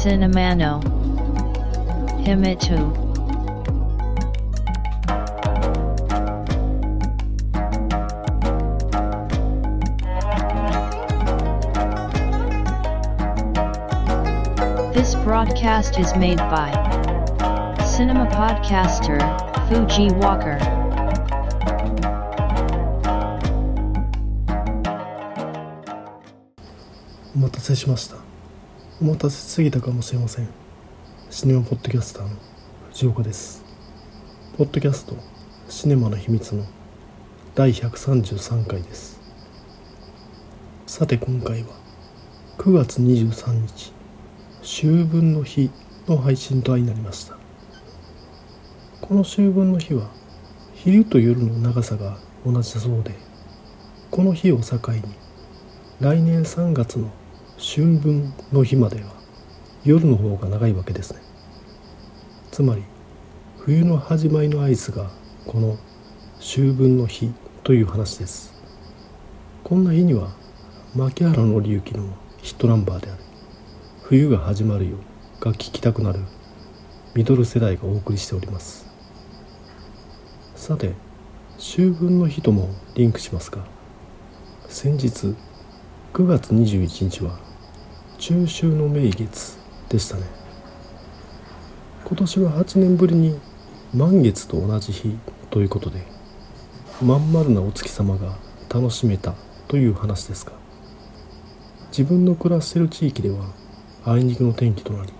Cinnamano Himitu This broadcast is made by Cinema Podcaster Fuji Walker. お待たせしました お待たせすぎたかもしれません。シネマポッドキャスターの藤岡です。ポッドキャストシネマの秘密の第133回です。さて今回は9月23日秋分の日の配信と相なりました。この秋分の日は昼と夜の長さが同じだそうでこの日を境に来年3月の春分の日までは夜の方が長いわけですね。つまり冬の始まりの合図がこの秋分の日という話です。こんな日には牧原紀之のヒットナンバーである「冬が始まるよ」が聴きたくなる。ミドル世代がお送りしております。さて秋分の日ともリンクしますが先日9月21日は中秋の名月でしたね。今年は8年ぶりに満月と同じ日ということでまん丸なお月様が楽しめたという話ですが自分の暮らしている地域ではあいにくの天気となり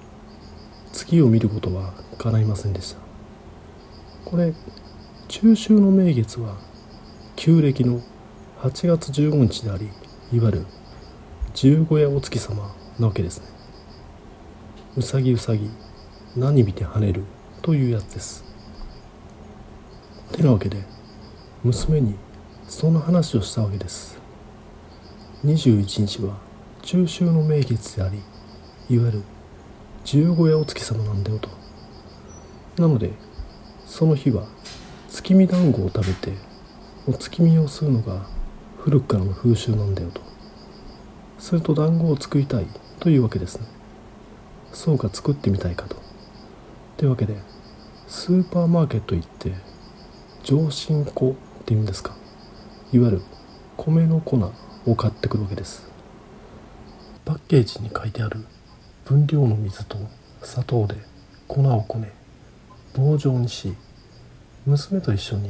月を見ることは叶いませんでした。これ中秋の名月は旧暦の8月15日でありいわゆる十五夜お月様なわけですね。うさぎうさぎ何見て跳ねる？というやつです。てなわけで娘にその話をしたわけです。21日は中秋の名月でありいわゆる十五夜お月様なんだよと。なのでその日は月見団子を食べてお月見をするのが古くからの風習なんだよと。すると団子を作りたい。というわけですね。そうか作ってみたいかと。というわけでスーパーマーケット行って上新粉っていうんですか。いわゆる米の粉を買ってくるわけです。パッケージに書いてある分量の水と砂糖で粉をこね棒状にし娘と一緒に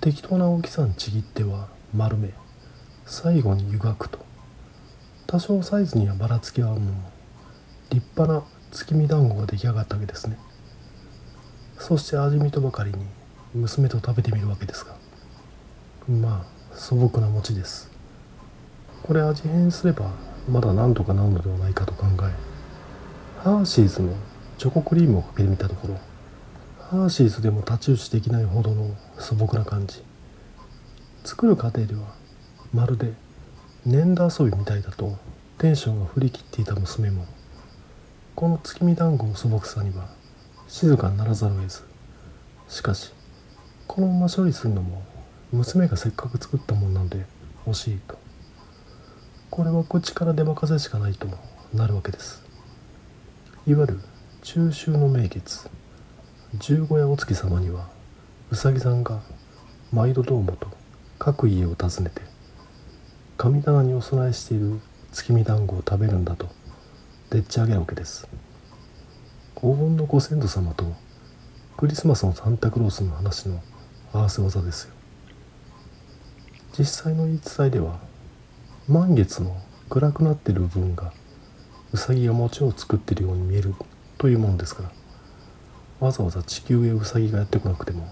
適当な大きさにちぎっては丸め最後に湯がくと。多少サイズにはばらつきはあるのも立派な月見団子が出来上がったわけですね。そして味見とばかりに娘と食べてみるわけですが。まあ素朴な餅です。これ味変すればまだ何とかなるのではないかと考えハーシーズのチョコクリームをかけてみたところハーシーズでも太刀打ちできないほどの素朴な感じ。作る過程ではまるで粘土遊びみたいだとテンションが振り切っていた娘もこの月見団子の素朴さには静かにならざるを得ず。しかしこのまま処理するのも娘がせっかく作ったもんなんで惜しいと。これは口から出任せしかないともなるわけです。いわゆる中秋の名月。十五夜お月様にはうさぎさんが毎度どうもと各家を訪ねて神棚にお供えしている月見団子を食べるんだとでっち上げるわけです。黄金のご先祖様とクリスマスのサンタクロースの話の合わせ技ですよ。実際の言い伝えでは満月の暗くなっている部分がうさぎが餅を作っているように見えるというものですからわざわざ地球へうさぎがやってこなくても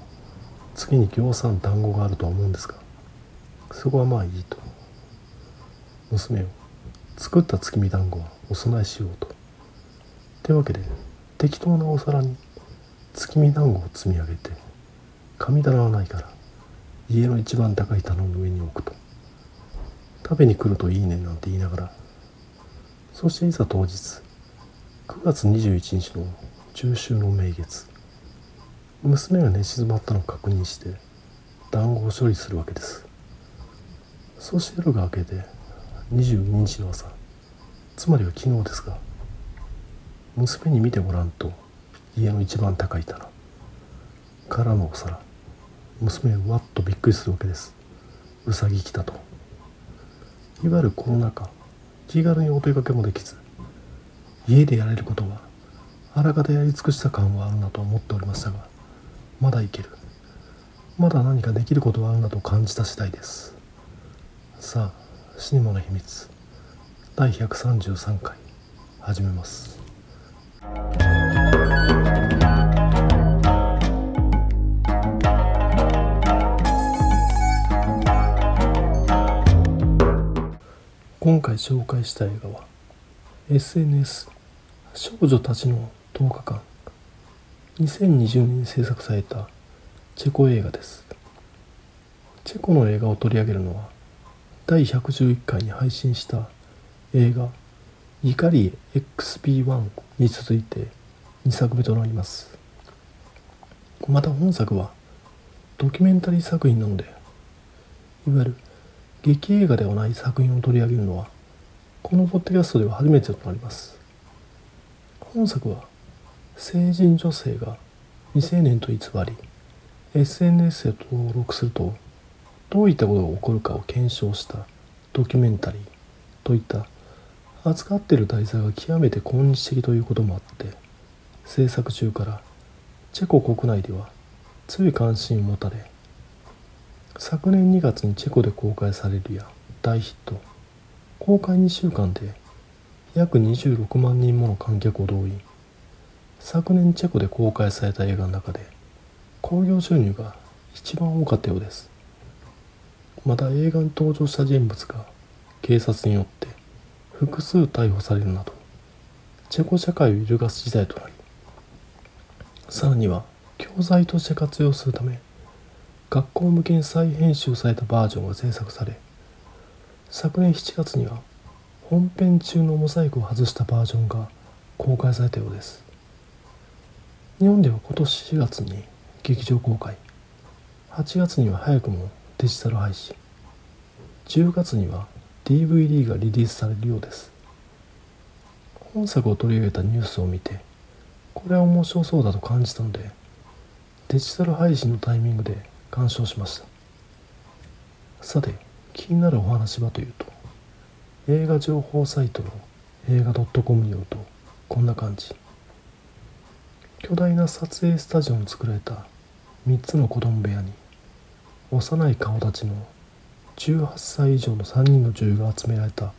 月にぎょうさん団子があるとは思うんですがそこはまあいいと。娘を。作った月見団子はお供えしようと。というわけで適当なお皿に月見団子を積み上げて神棚はないから家の一番高い棚の上に置くと。食べに来るといいねなんて言いながらそしていざ当日9月21日の中秋の名月娘が寝静まったのを確認して団子を処理するわけです。そして夜が明けて22日の朝。つまりは昨日ですが娘に見てごらんと家の一番高い棚からのお皿娘はわっとびっくりするわけです。うさぎ来たと。いわゆるコロナ禍気軽にお出かけもできず家でやれることはあらかたやり尽くした感はあるなと思っておりましたがまだいける。まだ何かできることはあるなと感じた次第です。さあシネマの秘密。第133回。始めます。今回紹介した映画は SNS 少女たちの10日間。2020年に制作されたチェコ映画です。チェコの映画を取り上げるのは第111回に配信した映画「怒り XP1」に続いて2作目となります。また本作はドキュメンタリー作品なのでいわゆる劇映画ではない作品を取り上げるのはこのポッドキャストでは初めてとなります。本作は成人女性が未成年と偽り SNS で登録するとどういったことが起こるかを検証したドキュメンタリーといった扱っている題材が極めて今日的ということもあって制作中からチェコ国内では強い関心を持たれ昨年2月にチェコで公開されるや大ヒット公開2週間で約26万人もの観客を動員。昨年チェコで公開された映画の中で興行収入が一番多かったようです。また映画に登場した人物が警察によって複数逮捕されるなどチェコ社会を揺るがす事態となりさらには教材として活用するため学校向けに再編集されたバージョンが制作され昨年7月には本編中のモザイクを外したバージョンが公開されたようです。日本では今年4月に劇場公開。8月には早くもデジタル配信。10月には DVD がリリースされるようです。本作を取り上げたニュースを見てこれは面白そうだと感じたのでデジタル配信のタイミングで鑑賞しました。さて気になるお話はというと映画情報サイトの映画 .com によるとこんな感じ。巨大な撮影スタジオに作られた3つの子供部屋に幼い顔立ちの18歳以上の3人の女優が集められた。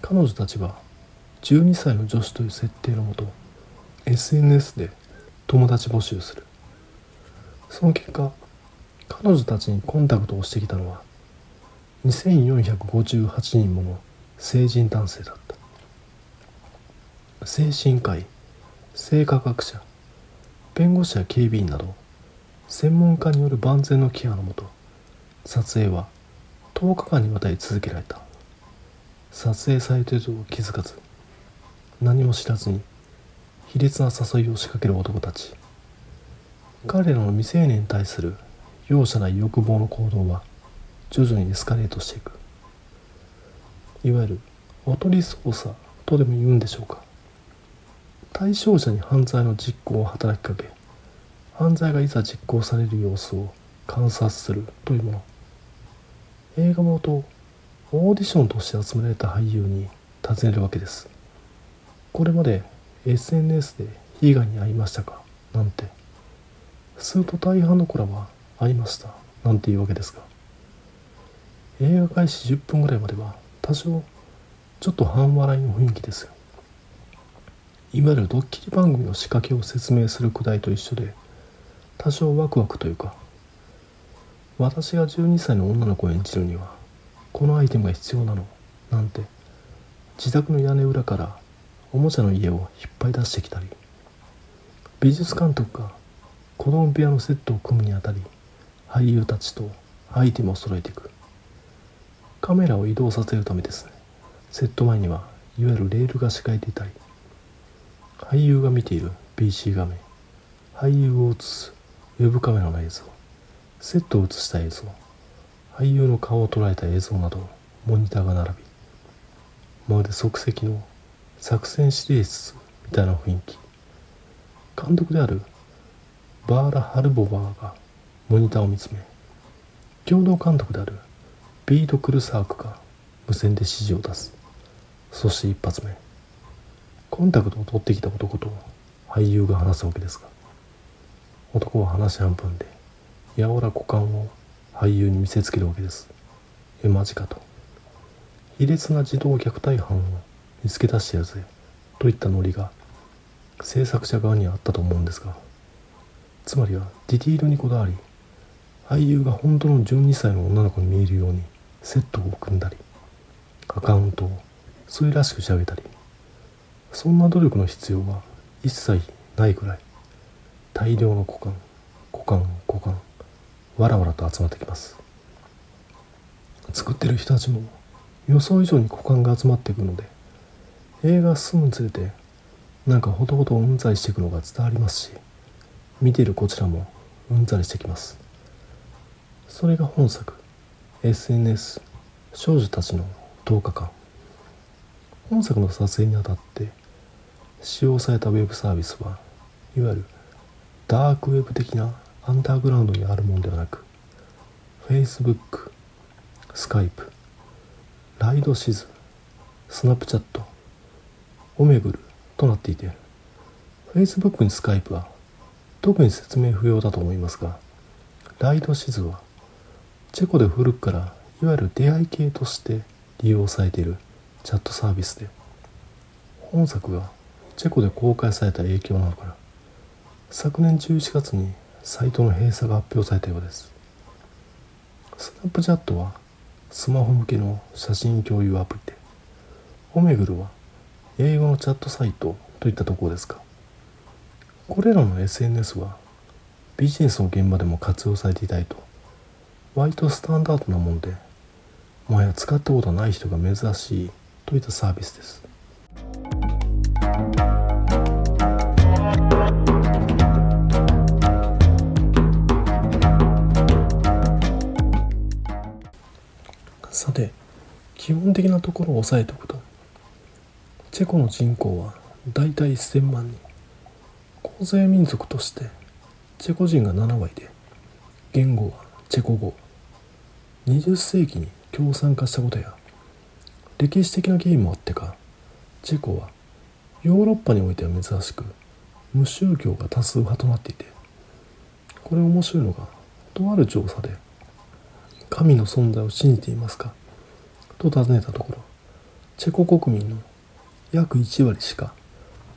彼女たちは12歳の女子という設定のもと SNS で友達募集する。その結果彼女たちにコンタクトをしてきたのは2458人もの成人男性だった。精神科医生化学者弁護士や警備員など専門家による万全のケアのもと撮影は10日間にわたり続けられた。撮影されていると気づかず何も知らずに卑劣な誘いを仕掛ける男たち。彼らの未成年に対する容赦ない欲望の行動は徐々にエスカレートしていく。いわゆるおとり捜査とでも言うんでしょうか。対象者に犯罪の実行を働きかけ犯罪がいざ実行される様子を観察するというもの。映画元オーディションとして集められた俳優に尋ねるわけです。これまで SNS で被害に遭いましたか？なんて。すると大半の子らは会いました。なんていうわけですが映画開始10分ぐらいまでは多少ちょっと半笑いの雰囲気ですよ。いわゆるドッキリ番組の仕掛けを説明するくらいと一緒で多少ワクワクというか私が12歳の女の子を演じるにはこのアイテムが必要なのなんて自宅の屋根裏からおもちゃの家を引っ張り出してきたり美術監督が子供部屋のセットを組むにあたり俳優たちとアイテムを揃えていく。カメラを移動させるためですね。セット前にはいわゆるレールが敷かれていたり俳優が見ている PC 画面俳優を映すウェブカメラの映像。セットを映した映像。俳優の顔を捉えた映像などモニターが並びまるで即席の作戦指令室みたいな雰囲気。監督であるバーラ・ハルボバーがモニターを見つめ共同監督であるビート・クルサークが無線で指示を出す。そして一発目。コンタクトを取ってきた男と俳優が話すわけですが男は話半分で柔ら股間を俳優に見せつけるわけです。えマジかと。卑劣な児童虐待犯を見つけ出してやるぜといったノリが制作者側にはあったと思うんですが。つまりはディティールにこだわり俳優が本当の12歳の女の子に見えるようにセットを組んだりアカウントをそれらしく仕上げたり。そんな努力の必要は一切ないくらい。大量の股間股間股間わらわらと集まってきます。作ってる人たちも予想以上に股間が集まっていくので映画進むにつれてなんかほとほとうんざりしていくのが伝わりますし見ているこちらもうんざりしてきます。それが本作 SNS 少女たちの10日間本作の撮影にあたって使用されたウェブサービスはいわゆるダークウェブ的なアンダーグラウンドにあるものではなく Facebook、Skype、ライドシズ、スナップチャット、オメグルとなっていて Facebook に Skype は特に説明不要だと思いますがライドシズはチェコで古くからいわゆる出会い系として利用されているチャットサービスで本作がチェコで公開された影響なのかな。昨年11月にサイトの閉鎖が発表されたようです。スナップチャットはスマホ向けの写真共有アプリでオメグルは英語のチャットサイトといったところですか。これらの SNS はビジネスの現場でも活用されていたいと割とスタンダードなものでもはや使ったことない人が珍しいといったサービスです。さて基本的なところを押さえておくとチェコの人口は大体1000万人。構成民族としてチェコ人が7割で言語はチェコ語。20世紀に共産化したことや歴史的な原因もあってかチェコはヨーロッパにおいては珍しく無宗教が多数派となっていてこれ面白いのがとある調査で神の存在を信じていますか？と尋ねたところチェコ国民の約1割しか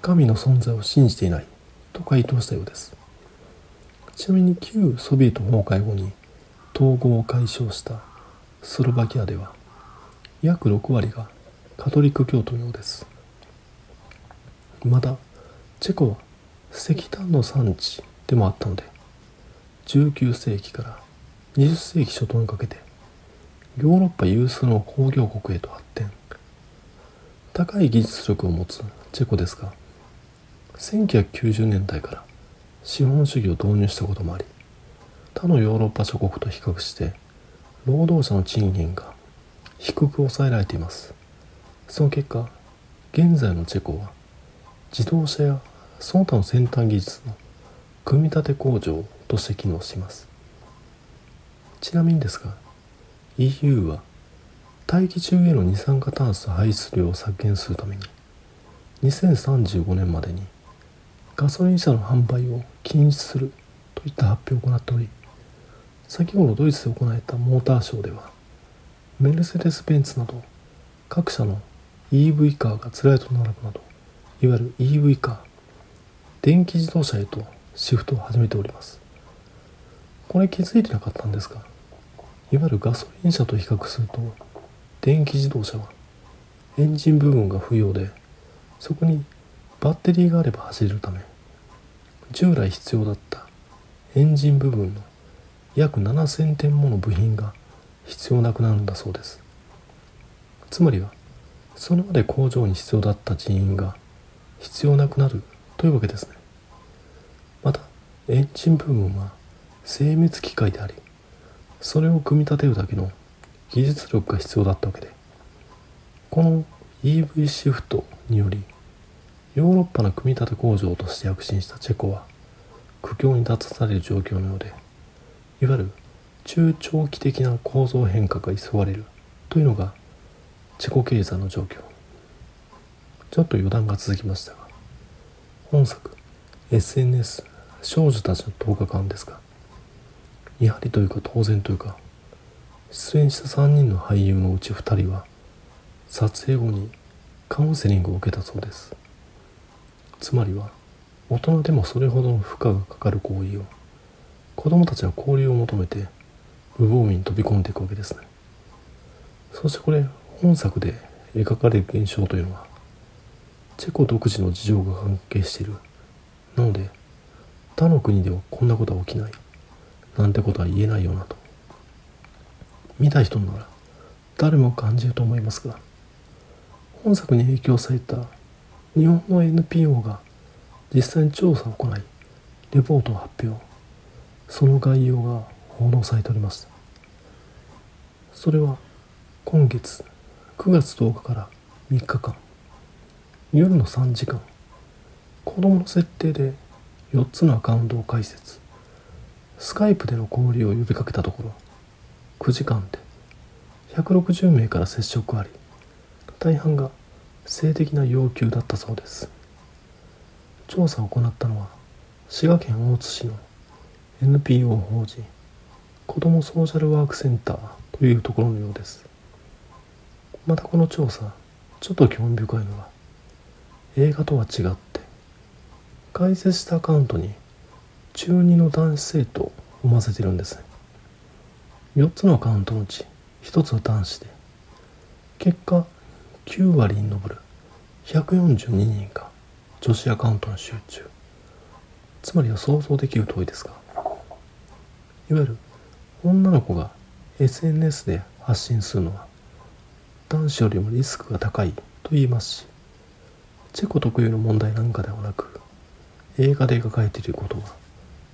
神の存在を信じていないと回答したようです。ちなみに旧ソビエト崩壊後に統合を解消したスロバキアでは約6割がカトリック教徒のようです。またチェコは石炭の産地でもあったので19世紀から20世紀初頭にかけてヨーロッパ有数の工業国へと発展。高い技術力を持つチェコですが1990年代から資本主義を導入したこともあり他のヨーロッパ諸国と比較して労働者の賃金が低く抑えられています。その結果現在のチェコは自動車やその他の先端技術の組み立て工場として機能しています。ちなみにですが EU は大気中への二酸化炭素排出量を削減するために2035年までにガソリン車の販売を禁止するといった発表を行っており先ほどドイツで行われたモーターショーではメルセデス・ベンツなど各社の EV カーがずらりと並ぶなどいわゆる EV カー電気自動車へとシフトを始めております。これ気づいてなかったんですがいわゆるガソリン車と比較すると電気自動車はエンジン部分が不要でそこにバッテリーがあれば走れるため従来必要だったエンジン部分の約7000点もの部品が必要なくなるんだそうです。つまりはそれまで工場に必要だった人員が必要なくなるというわけですね。またエンジン部分は精密機械でありそれを組み立てるだけの技術力が必要だったわけで。この EV シフトによりヨーロッパの組み立て工場として躍進したチェコは苦境に立たされる状況のようでいわゆる中長期的な構造変化が急がれるというのがチェコ経済の状況。ちょっと余談が続きましたが本作 SNS 少女たちの10日間ですがやはりというか当然というか出演した3人の俳優のうち2人は撮影後にカウンセリングを受けたそうです。つまりは大人でもそれほどの負荷がかかる行為を子供たちは交流を求めて無防備に飛び込んでいくわけですね。そしてこれ本作で描かれる現象というのはチェコ独自の事情が関係している。なので他の国ではこんなことは起きない。なんてことは言えないよなと。見た人なら誰も感じると思いますが本作に影響された日本の NPO が実際に調査を行いレポートを発表。その概要が報道されておりました。それは今月9月10日から3日間夜の3時間子供の設定で4つのアカウントを開設。スカイプでの交流を呼びかけたところ9時間で160名から接触あり大半が性的な要求だったそうです。調査を行ったのは滋賀県大津市の NPO 法人子どもソーシャルワークセンターというところのようです。またこの調査ちょっと興味深いのが映画とは違って開設したアカウントに中2の男子生徒を混ぜてるんですね。4つのアカウントのうち1つは男子で結果9割に上る142人が女子アカウントに集中。つまりは想像できる通りですが。いわゆる女の子が SNS で発信するのは男子よりもリスクが高いと言いますしチェコ特有の問題なんかではなく映画で描かれていることは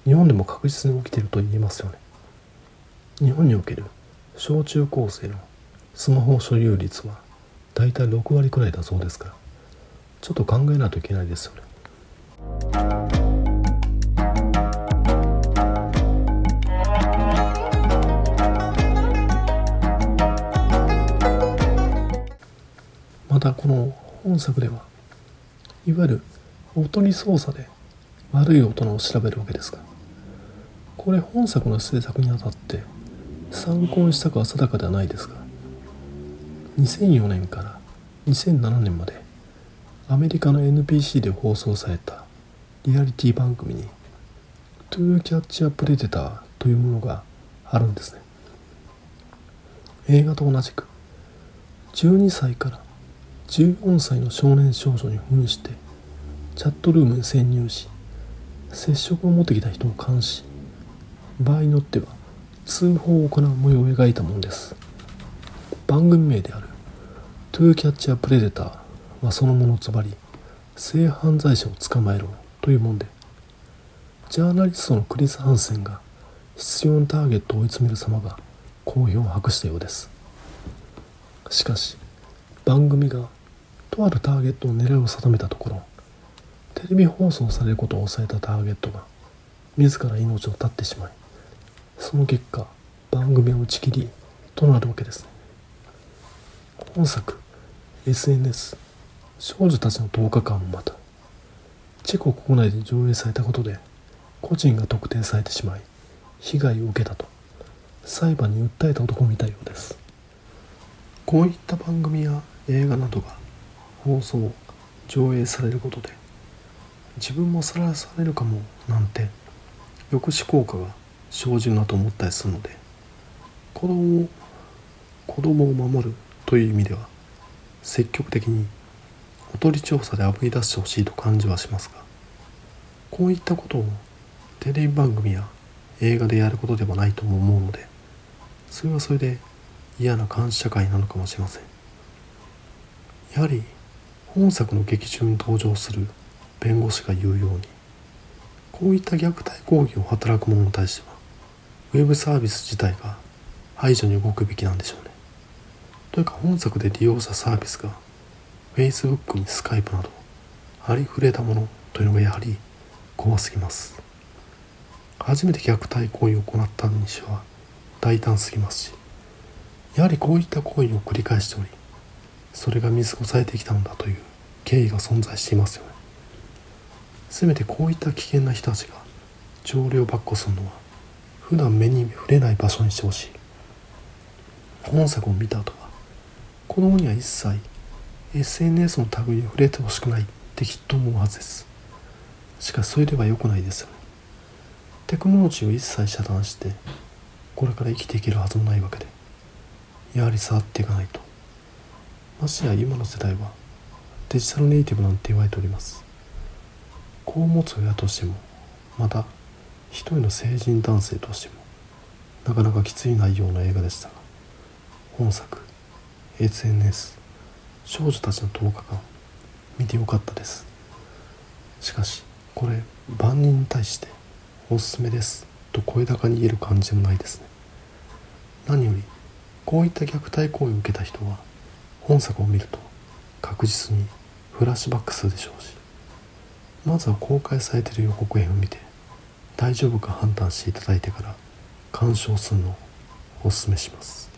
日本でも確実に起きていると言えますよね。日本における小中高生のスマホ所有率は大体6割くらいだそうですからちょっと考えないといけないですよね。またこの本作ではいわゆる音に操作で悪い大人を調べるわけですがこれ本作の制作にあたって参考にしたかは定かではないですが2004年から2007年までアメリカの NBC で放送されたリアリティ番組に「To Catch a Predator」というものがあるんですね。映画と同じく12歳から14歳の少年少女に扮してチャットルームに潜入し接触を持ってきた人を監視。場合によっては通報を行う模様を描いたものです。番組名である「To Catch a Predator」はそのものつまり性犯罪者を捕まえろというものでジャーナリストのクリス・ハンセンが必要なターゲットを追い詰める様が好評を博したようです。しかし番組がとあるターゲットの狙いを定めたところテレビ放送されることを抑えたターゲットが自ら命を絶ってしまいその結果番組は打ち切りとなるわけです本作 SNS 少女たちの10日間もまたチェコ国内で上映されたことで個人が特定されてしまい被害を受けたと裁判に訴えた男みたいようです。こういった番組や映画などが放送上映されることで自分もさらされるかもなんて抑止効果が生じるなと思ったりするので子供を子供を守るという意味では積極的におとり調査であぶり出してほしいと感じはしますがこういったことをテレビ番組や映画でやることではないとも思うのでそれはそれで嫌な監視社会なのかもしれません。やはり本作の劇中に登場する弁護士が言うようにこういった虐待行為を働く者に対してはウェブサービス自体が排除に動くべきなんでしょうね。というか本作で利用したサービスが Facebook に Skype などありふれたものというのがやはり怖すぎます。初めて虐待行為を行ったにしては大胆すぎますしやはりこういった行為を繰り返しておりそれが見過ごされてきたのだという経緯が存在していますよね。せめてこういった危険な人たちが条例をばっこするのは普段目に触れない場所にしてほしい。本作を見た後は子供には一切 SNS の類に触れてほしくないってきっと思うはずです。しかしそれでは良くないですよね。テクノロジーを一切遮断してこれから生きていけるはずもないわけでやはり触っていかないと。ましてや今の世代はデジタルネイティブなんて言われております。子を持つ親としてもまた一人の成人男性としてもなかなかきつい内容の映画でしたが本作 SNS 少女たちの10日間見てよかったです。しかしこれ万人に対しておすすめですと声高に言える感じもないですね。何よりこういった虐待行為を受けた人は本作を見ると確実にフラッシュバックするでしょうしまずは公開されている予告編を見て大丈夫か判断していただいてから鑑賞するのをおすすめします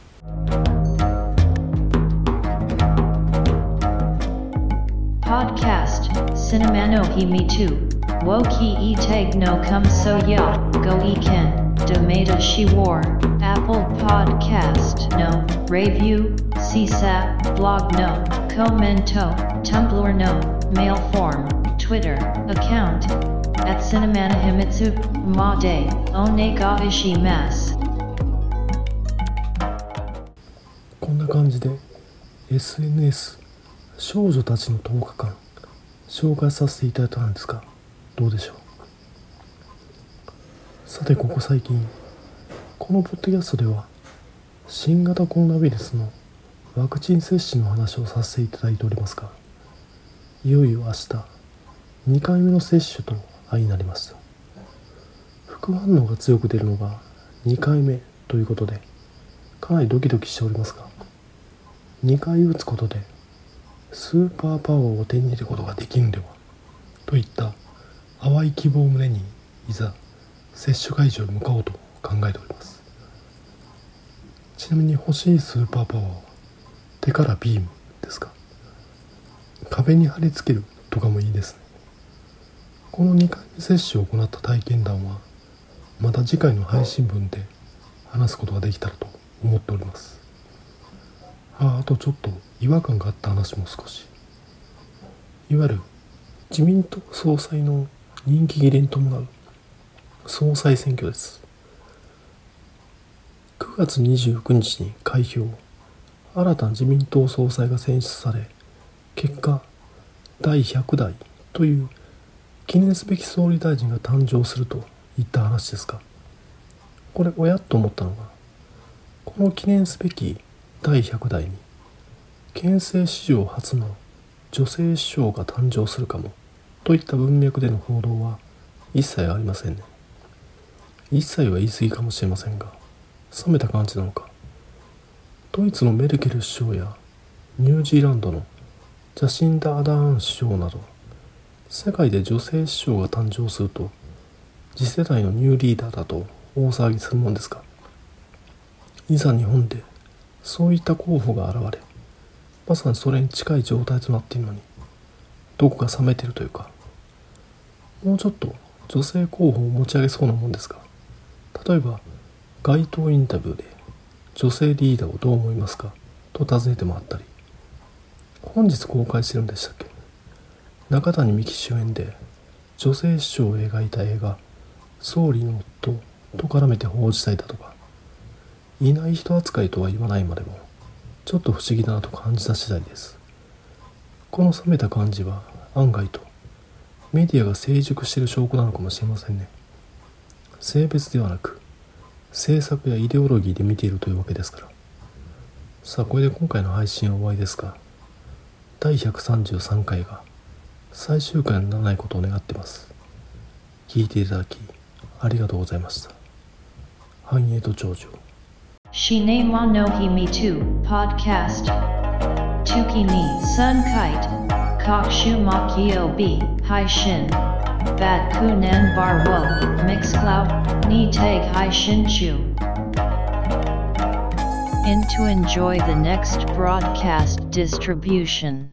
Podcast Cinema no Himi 2 Woki e tag no come so ya go e ken Domata she war Apple Podcast no review CSAP Blog No Comento Tumblr no mail form Twitter account at Cinemana Himitsu Made. Onega Ishimasu こんな感じで SNS 少女たちの10日間紹介させていただいたんですがどうでしょう？さてここ最近このポッドキャストでは新型コロナウイルスのワクチン接種の話をさせていただいておりますがいよいよ明日2回目の接種と相なりました副反応が強く出るのが2回目ということでかなりドキドキしておりますが2回打つことでスーパーパワーを手に入れることができるんではといった淡い希望を胸にいざ接種会場へ向かおうと考えております。ちなみに欲しいスーパーパワーは手からビームですか？壁に貼り付けるとかもいいですね。この2回目接種を行った体験談はまた次回の配信分で話すことができたらと思っております。ああとちょっと違和感があった話も少し。いわゆる自民党総裁の人気切れに伴う総裁選挙です。9月29日に開票。新たな自民党総裁が選出され結果第100代という記念すべき総理大臣が誕生するといった話ですがこれおやっと思ったのがこの記念すべき第100代に憲政史上初の女性首相が誕生するかもといった文脈での報道は一切ありませんね。一切は言い過ぎかもしれませんが冷めた感じなのか。ドイツのメルケル首相やニュージーランドのジャシンダ・アダーン首相など世界で女性首相が誕生すると次世代のニューリーダーだと大騒ぎするもんですがいざ日本でそういった候補が現れまさにそれに近い状態となっているのにどこか冷めてるというかもうちょっと女性候補を持ち上げそうなもんですが例えば街頭インタビューで女性リーダーをどう思いますか？と尋ねてもらったり本日公開してるんでしたっけ？中谷美紀主演で女性首相を描いた映画「総理の夫」と絡めて報じたりだとかいない人扱いとは言わないまでもちょっと不思議だなと感じた次第です。この冷めた感じは案外とメディアが成熟している証拠なのかもしれませんね。性別ではなく政策やイデオロギーで見ているというわけですから。さあこれで今回の配信は終わりですが第133回が最終回にならないことを願ってます。聞いていただき、ありがとうございました。繁栄と長寿。シネマノヒミトゥ、ポッドキャスト。トゥキニ、サンカイト。カクシュマキヨビ、ハイシン。バッコナンバーウォー、ミクスクラウ、ニテイハイシンチュウ。and to enjoy the next broadcast.